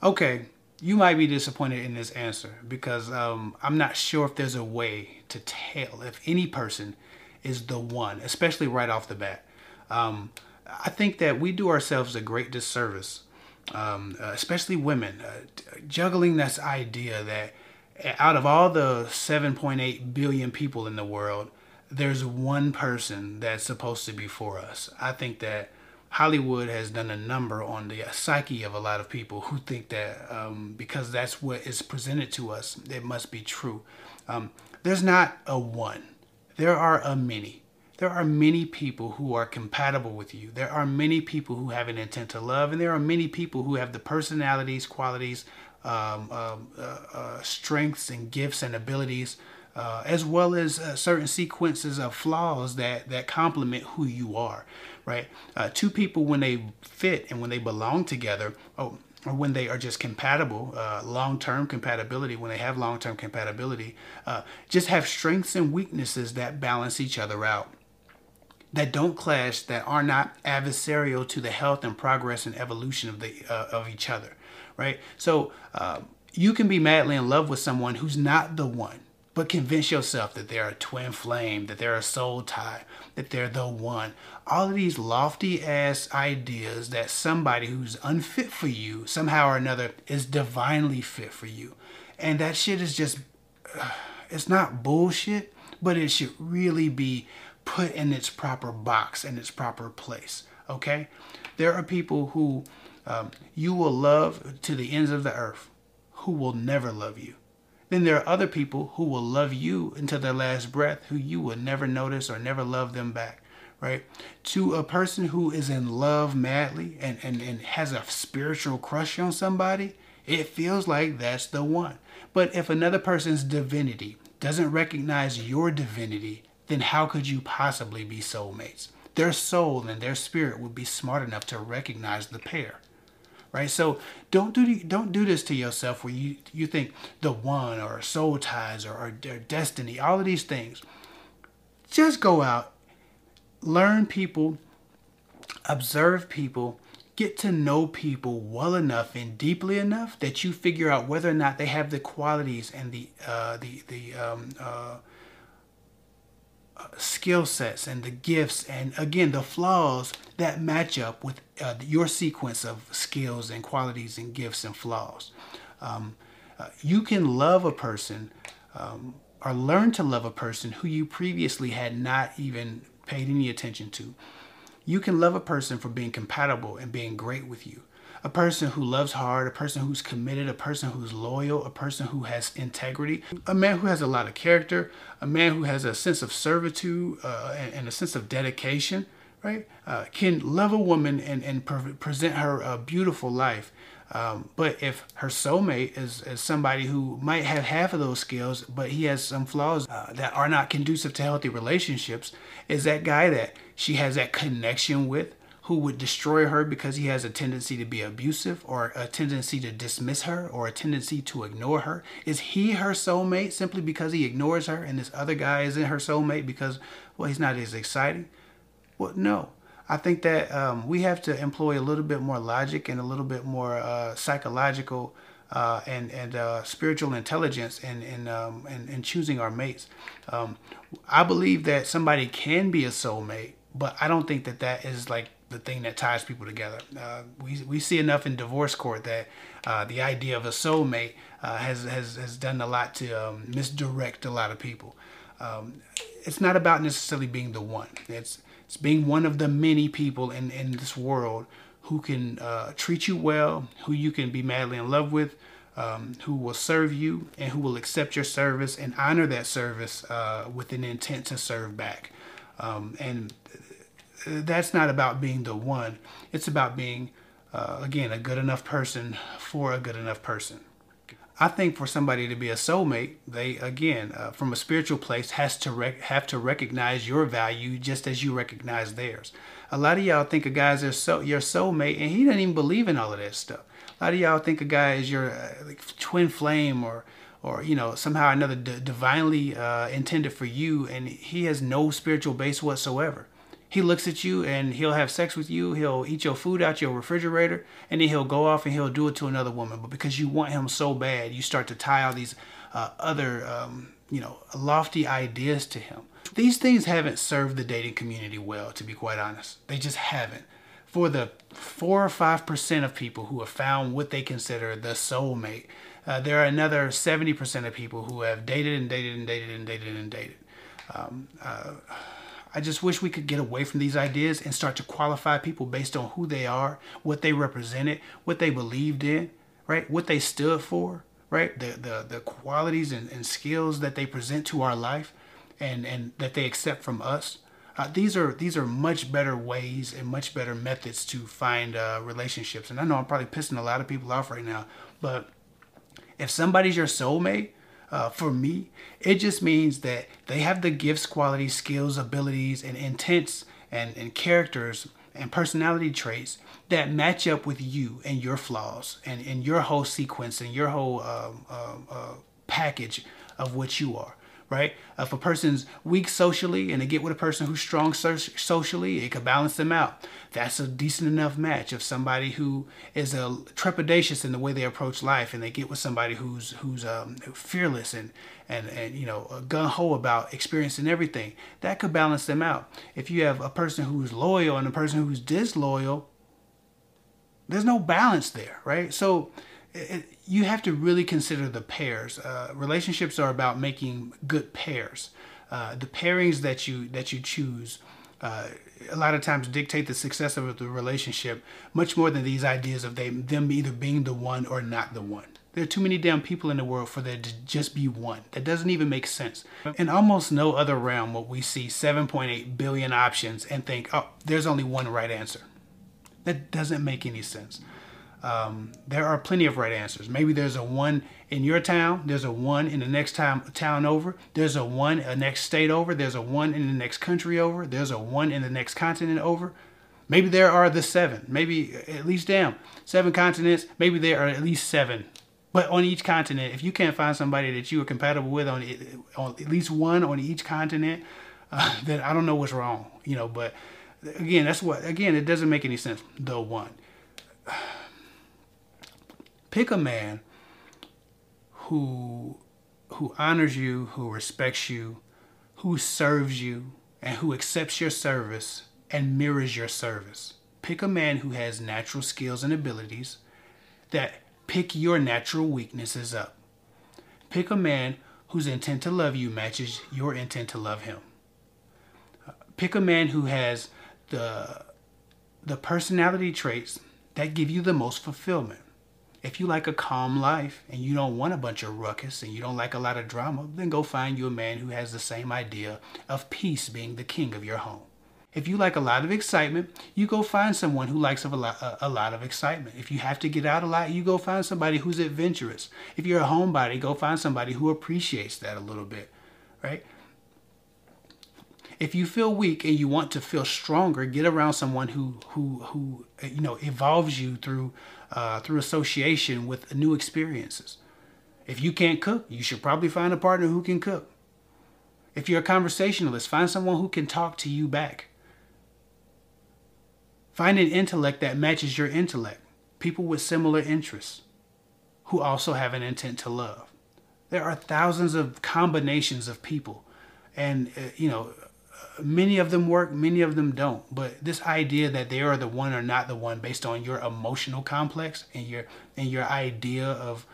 Okay, you might be disappointed in this answer because um, I'm not sure if there's a way to tell if any person is the one, especially right off the bat. Um, I think that we do ourselves a great disservice, um, uh, especially women, uh, juggling this idea that out of all the 7.8 billion people in the world, there's one person that's supposed to be for us. I think that Hollywood has done a number on the psyche of a lot of people who think that um, because that's what is presented to us, it must be true. Um, there's not a one, there are a many. There are many people who are compatible with you. There are many people who have an intent to love, and there are many people who have the personalities, qualities, um, um uh, uh, strengths, and gifts and abilities uh, as well as uh, certain sequences of flaws that that complement who you are right? Uh, two people when they fit and when they belong together oh, or when they are just compatible uh, long-term compatibility when they have long-term compatibility uh, just have strengths and weaknesses that balance each other out that don't clash that are not adversarial to the health and progress and evolution of the uh, of each other right? So you can be madly in love with someone who's not the one but convince yourself that they're a twin flame, that they're a soul tie, that they're the one. All of these lofty ass ideas that somebody who's unfit for you somehow or another is divinely fit for you. And that shit is just, uh, it's not bullshit, but it should really be put in its proper box, in its proper place. Okay? There are people who um, you will love to the ends of the earth who will never love you then there are other people who will love you until their last breath, who you will never notice or never love them back, right? To a person who is in love madly and, and, and has a spiritual crush on somebody, it feels like that's the one. But if another person's divinity doesn't recognize your divinity, then how could you possibly be soulmates? Their soul and their spirit would be smart enough to recognize the pair right? So don't do don't do this to yourself where you you think the one or soul ties or, or, destiny, all of these things. Just go out, learn people, observe people, get to know people well enough and deeply enough that you figure out whether or not they have the qualities and the uh, the the um, uh, skill sets and the gifts and again the flaws that match up with uh, your sequence of skills and qualities and gifts and flaws. Um, uh, you can love a person um, or learn to love a person who you previously had not even paid any attention to. You can love a person for being compatible and being great with you a person who loves hard, a person who's committed, a person who's loyal, a person who has integrity, a man who has a lot of character, a man who has a sense of servitude uh, and, and, a sense of dedication, right? Uh, can love a woman and, and pre- present her a beautiful life. Um, but if her soulmate is, is somebody who might have half of those skills, but he has some flaws uh, that are not conducive to healthy relationships, is that guy that she has that connection with, who would destroy her because he has a tendency to be abusive or a tendency to dismiss her or a tendency to ignore her? Is he her soulmate simply because he ignores her and this other guy isn't her soulmate because, well, he's not as exciting? Well, no. I think that um, we have to employ a little bit more logic and a little bit more uh, psychological uh, and and uh, spiritual intelligence in in, um, in, in choosing our mates. Um, I believe that somebody can be a soulmate, but I don't think that that is like the thing that ties people together. Uh, we, we see enough in divorce court that uh, the idea of a soulmate uh, has, has, has done a lot to um, misdirect a lot of people. Um, it's not about necessarily being the one. It's, it's being one of the many people in, in this world who can uh, treat you well, who you can be madly in love with, um, who will serve you, and who will accept your service and honor that service uh, with an intent to serve back. Um, and that's not about being the one. It's about being, uh, again, a good enough person for a good enough person. I think for somebody to be a soulmate, they again, uh, from a spiritual place, has to rec- have to recognize your value just as you recognize theirs. A lot of y'all think a guy's your your soulmate, and he doesn't even believe in all of that stuff. A lot of y'all think a guy is your uh, like, twin flame or or you know somehow another d- divinely uh, intended for you, and he has no spiritual base whatsoever He looks at you and he'll have sex with you. He'll eat your food out your refrigerator and then he'll go off and he'll do it to another woman. But because you want him so bad, you start to tie all these uh, other, um, you know, lofty ideas to him. These things haven't served the dating community well, to be quite honest. They just haven't. For the four or five percent of people who have found what they consider the soulmate, uh, there are another 70% of people who have dated and dated and dated and dated and dated. Um, uh, I just wish we could get away from these ideas and start to qualify people based on who they are, what they represented, what they believed in, right? What they stood for, right? The the, the qualities and, and skills that they present to our life and, and that they accept from us. Uh, these are these are much better ways and much better methods to find uh, relationships. And I know I'm probably pissing a lot of people off right now, but if somebody's your soulmate, uh, for me, it just means that they have the gifts, qualities, skills, abilities, and intents and, and characters and personality traits that match up with you and your flaws and, and your whole sequence and your whole uh, uh, package of what you are right? If a person's weak socially and they get with a person who's strong socially, it could balance them out. That's a decent enough match. If somebody who is a trepidatious in the way they approach life and they get with somebody who's who's um, fearless and and and you know gun ho about experiencing everything, that could balance them out. If you have a person who's loyal and a person who's disloyal, there's no balance there, right? So it, you have to really consider the pairs. Uh, relationships are about making good pairs. Uh, the pairings that you that you choose uh, a lot of times dictate the success of the relationship much more than these ideas of they them either being the one or not the one. There are too many damn people in the world for there to just be one. That doesn't even make sense. In almost no other realm will we see 7.8 billion options and think, oh, there's only one right answer. That doesn't make any sense. Um, there are plenty of right answers. Maybe there's a one in your town, there's a one in the next town town over, there's a one a next state over, there's a one in the next country over, there's a one in the next continent over. Maybe there are the seven, maybe at least damn seven continents. Maybe there are at least seven, but on each continent, if you can't find somebody that you are compatible with on, on at least one on each continent, uh, then I don't know what's wrong, you know. But again, that's what again it doesn't make any sense. The one pick a man who who honors you, who respects you, who serves you, and who accepts your service and mirrors your service. Pick a man who has natural skills and abilities that pick your natural weaknesses up. Pick a man whose intent to love you matches your intent to love him. Pick a man who has the the personality traits that give you the most fulfillment. If you like a calm life and you don't want a bunch of ruckus and you don't like a lot of drama, then go find you a man who has the same idea of peace being the king of your home. If you like a lot of excitement, you go find someone who likes a lot, a, lot of excitement. If you have to get out a lot, you go find somebody who's adventurous. If you're a homebody, go find somebody who appreciates that a little bit, right? If you feel weak and you want to feel stronger, get around someone who who who you know evolves you through uh, through association with new experiences. If you can't cook, you should probably find a partner who can cook. If you're a conversationalist, find someone who can talk to you back. Find an intellect that matches your intellect, people with similar interests who also have an intent to love. There are thousands of combinations of people, and uh, you know, many of them work, many of them don't. But this idea that they are the one or not the one based on your emotional complex and your and your idea of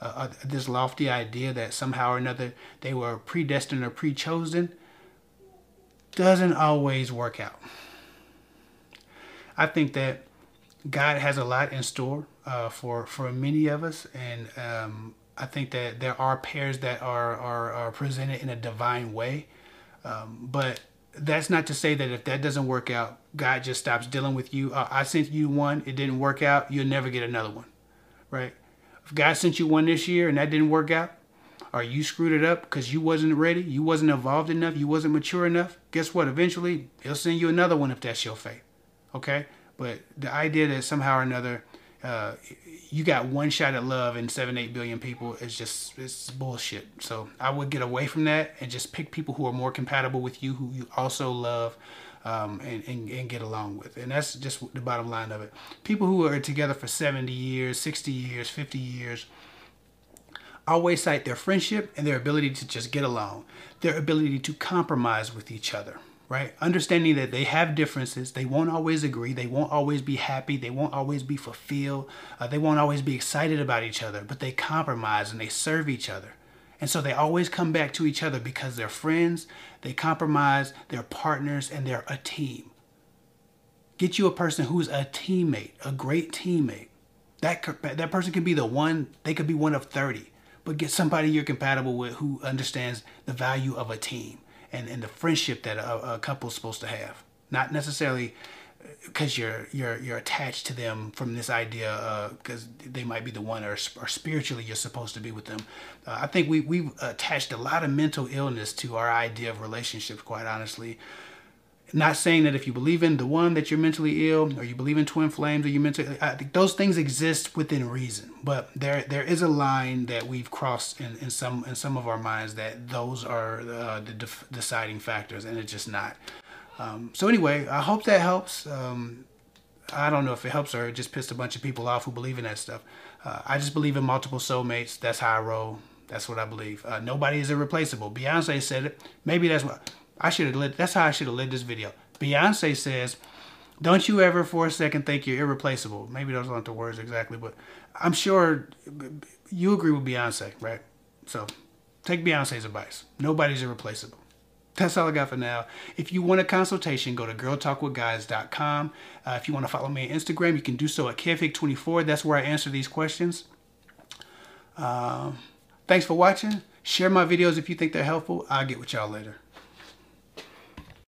uh, uh, this lofty idea that somehow or another they were predestined or pre-chosen doesn't always work out. I think that God has a lot in store uh, for for many of us, and um, I think that there are pairs that are are, are presented in a divine way. Um, but that's not to say that if that doesn't work out, God just stops dealing with you. Uh, I sent you one, it didn't work out, you'll never get another one, right? If God sent you one this year and that didn't work out, or you screwed it up because you wasn't ready, you wasn't evolved enough, you wasn't mature enough, guess what? Eventually, He'll send you another one if that's your fate, okay? But the idea that somehow or another uh, you got one shot at love and seven, eight billion people is just it's bullshit. So I would get away from that and just pick people who are more compatible with you, who you also love, um, and, and, and get along with. And that's just the bottom line of it. People who are together for 70 years, 60 years, 50 years, always cite their friendship and their ability to just get along, their ability to compromise with each other, right? Understanding that they have differences, they won't always agree, they won't always be happy, they won't always be fulfilled, uh, they won't always be excited about each other, but they compromise and they serve each other. And so they always come back to each other because they're friends, they compromise, they're partners, and they're a team. Get you a person who's a teammate, a great teammate. That, that person could be the one, they could be one of 30, but get somebody you're compatible with who understands the value of a team and, and the friendship that a, a couple's supposed to have. Not necessarily because you're you're you're attached to them from this idea because uh, they might be the one or, or spiritually you're supposed to be with them. Uh, I think we we've attached a lot of mental illness to our idea of relationships. Quite honestly, not saying that if you believe in the one that you're mentally ill or you believe in twin flames or you mentally I think those things exist within reason. But there there is a line that we've crossed in, in some in some of our minds that those are uh, the def- deciding factors and it's just not. Um, so anyway I hope that helps. Um, I don't know if it helps or it just pissed a bunch of people off who believe in that stuff. Uh, I just believe in multiple soulmates. That's how I roll. That's what I believe. Uh, nobody is irreplaceable. Beyonce said it. Maybe that's what I should have lit. That's how I should have lit this video. Beyonce says, "Don't you ever for a second think you're irreplaceable." Maybe those aren't the words exactly, but I'm sure you agree with Beyonce, right? So take Beyonce's advice. Nobody's irreplaceable. That's all I got for now. If you want a consultation, go to girltalkwithguys.com. Uh, if you want to follow me on Instagram, you can do so at kevhick24. That's where I answer these questions. Uh, thanks for watching. Share my videos if you think they're helpful. I'll get with y'all later.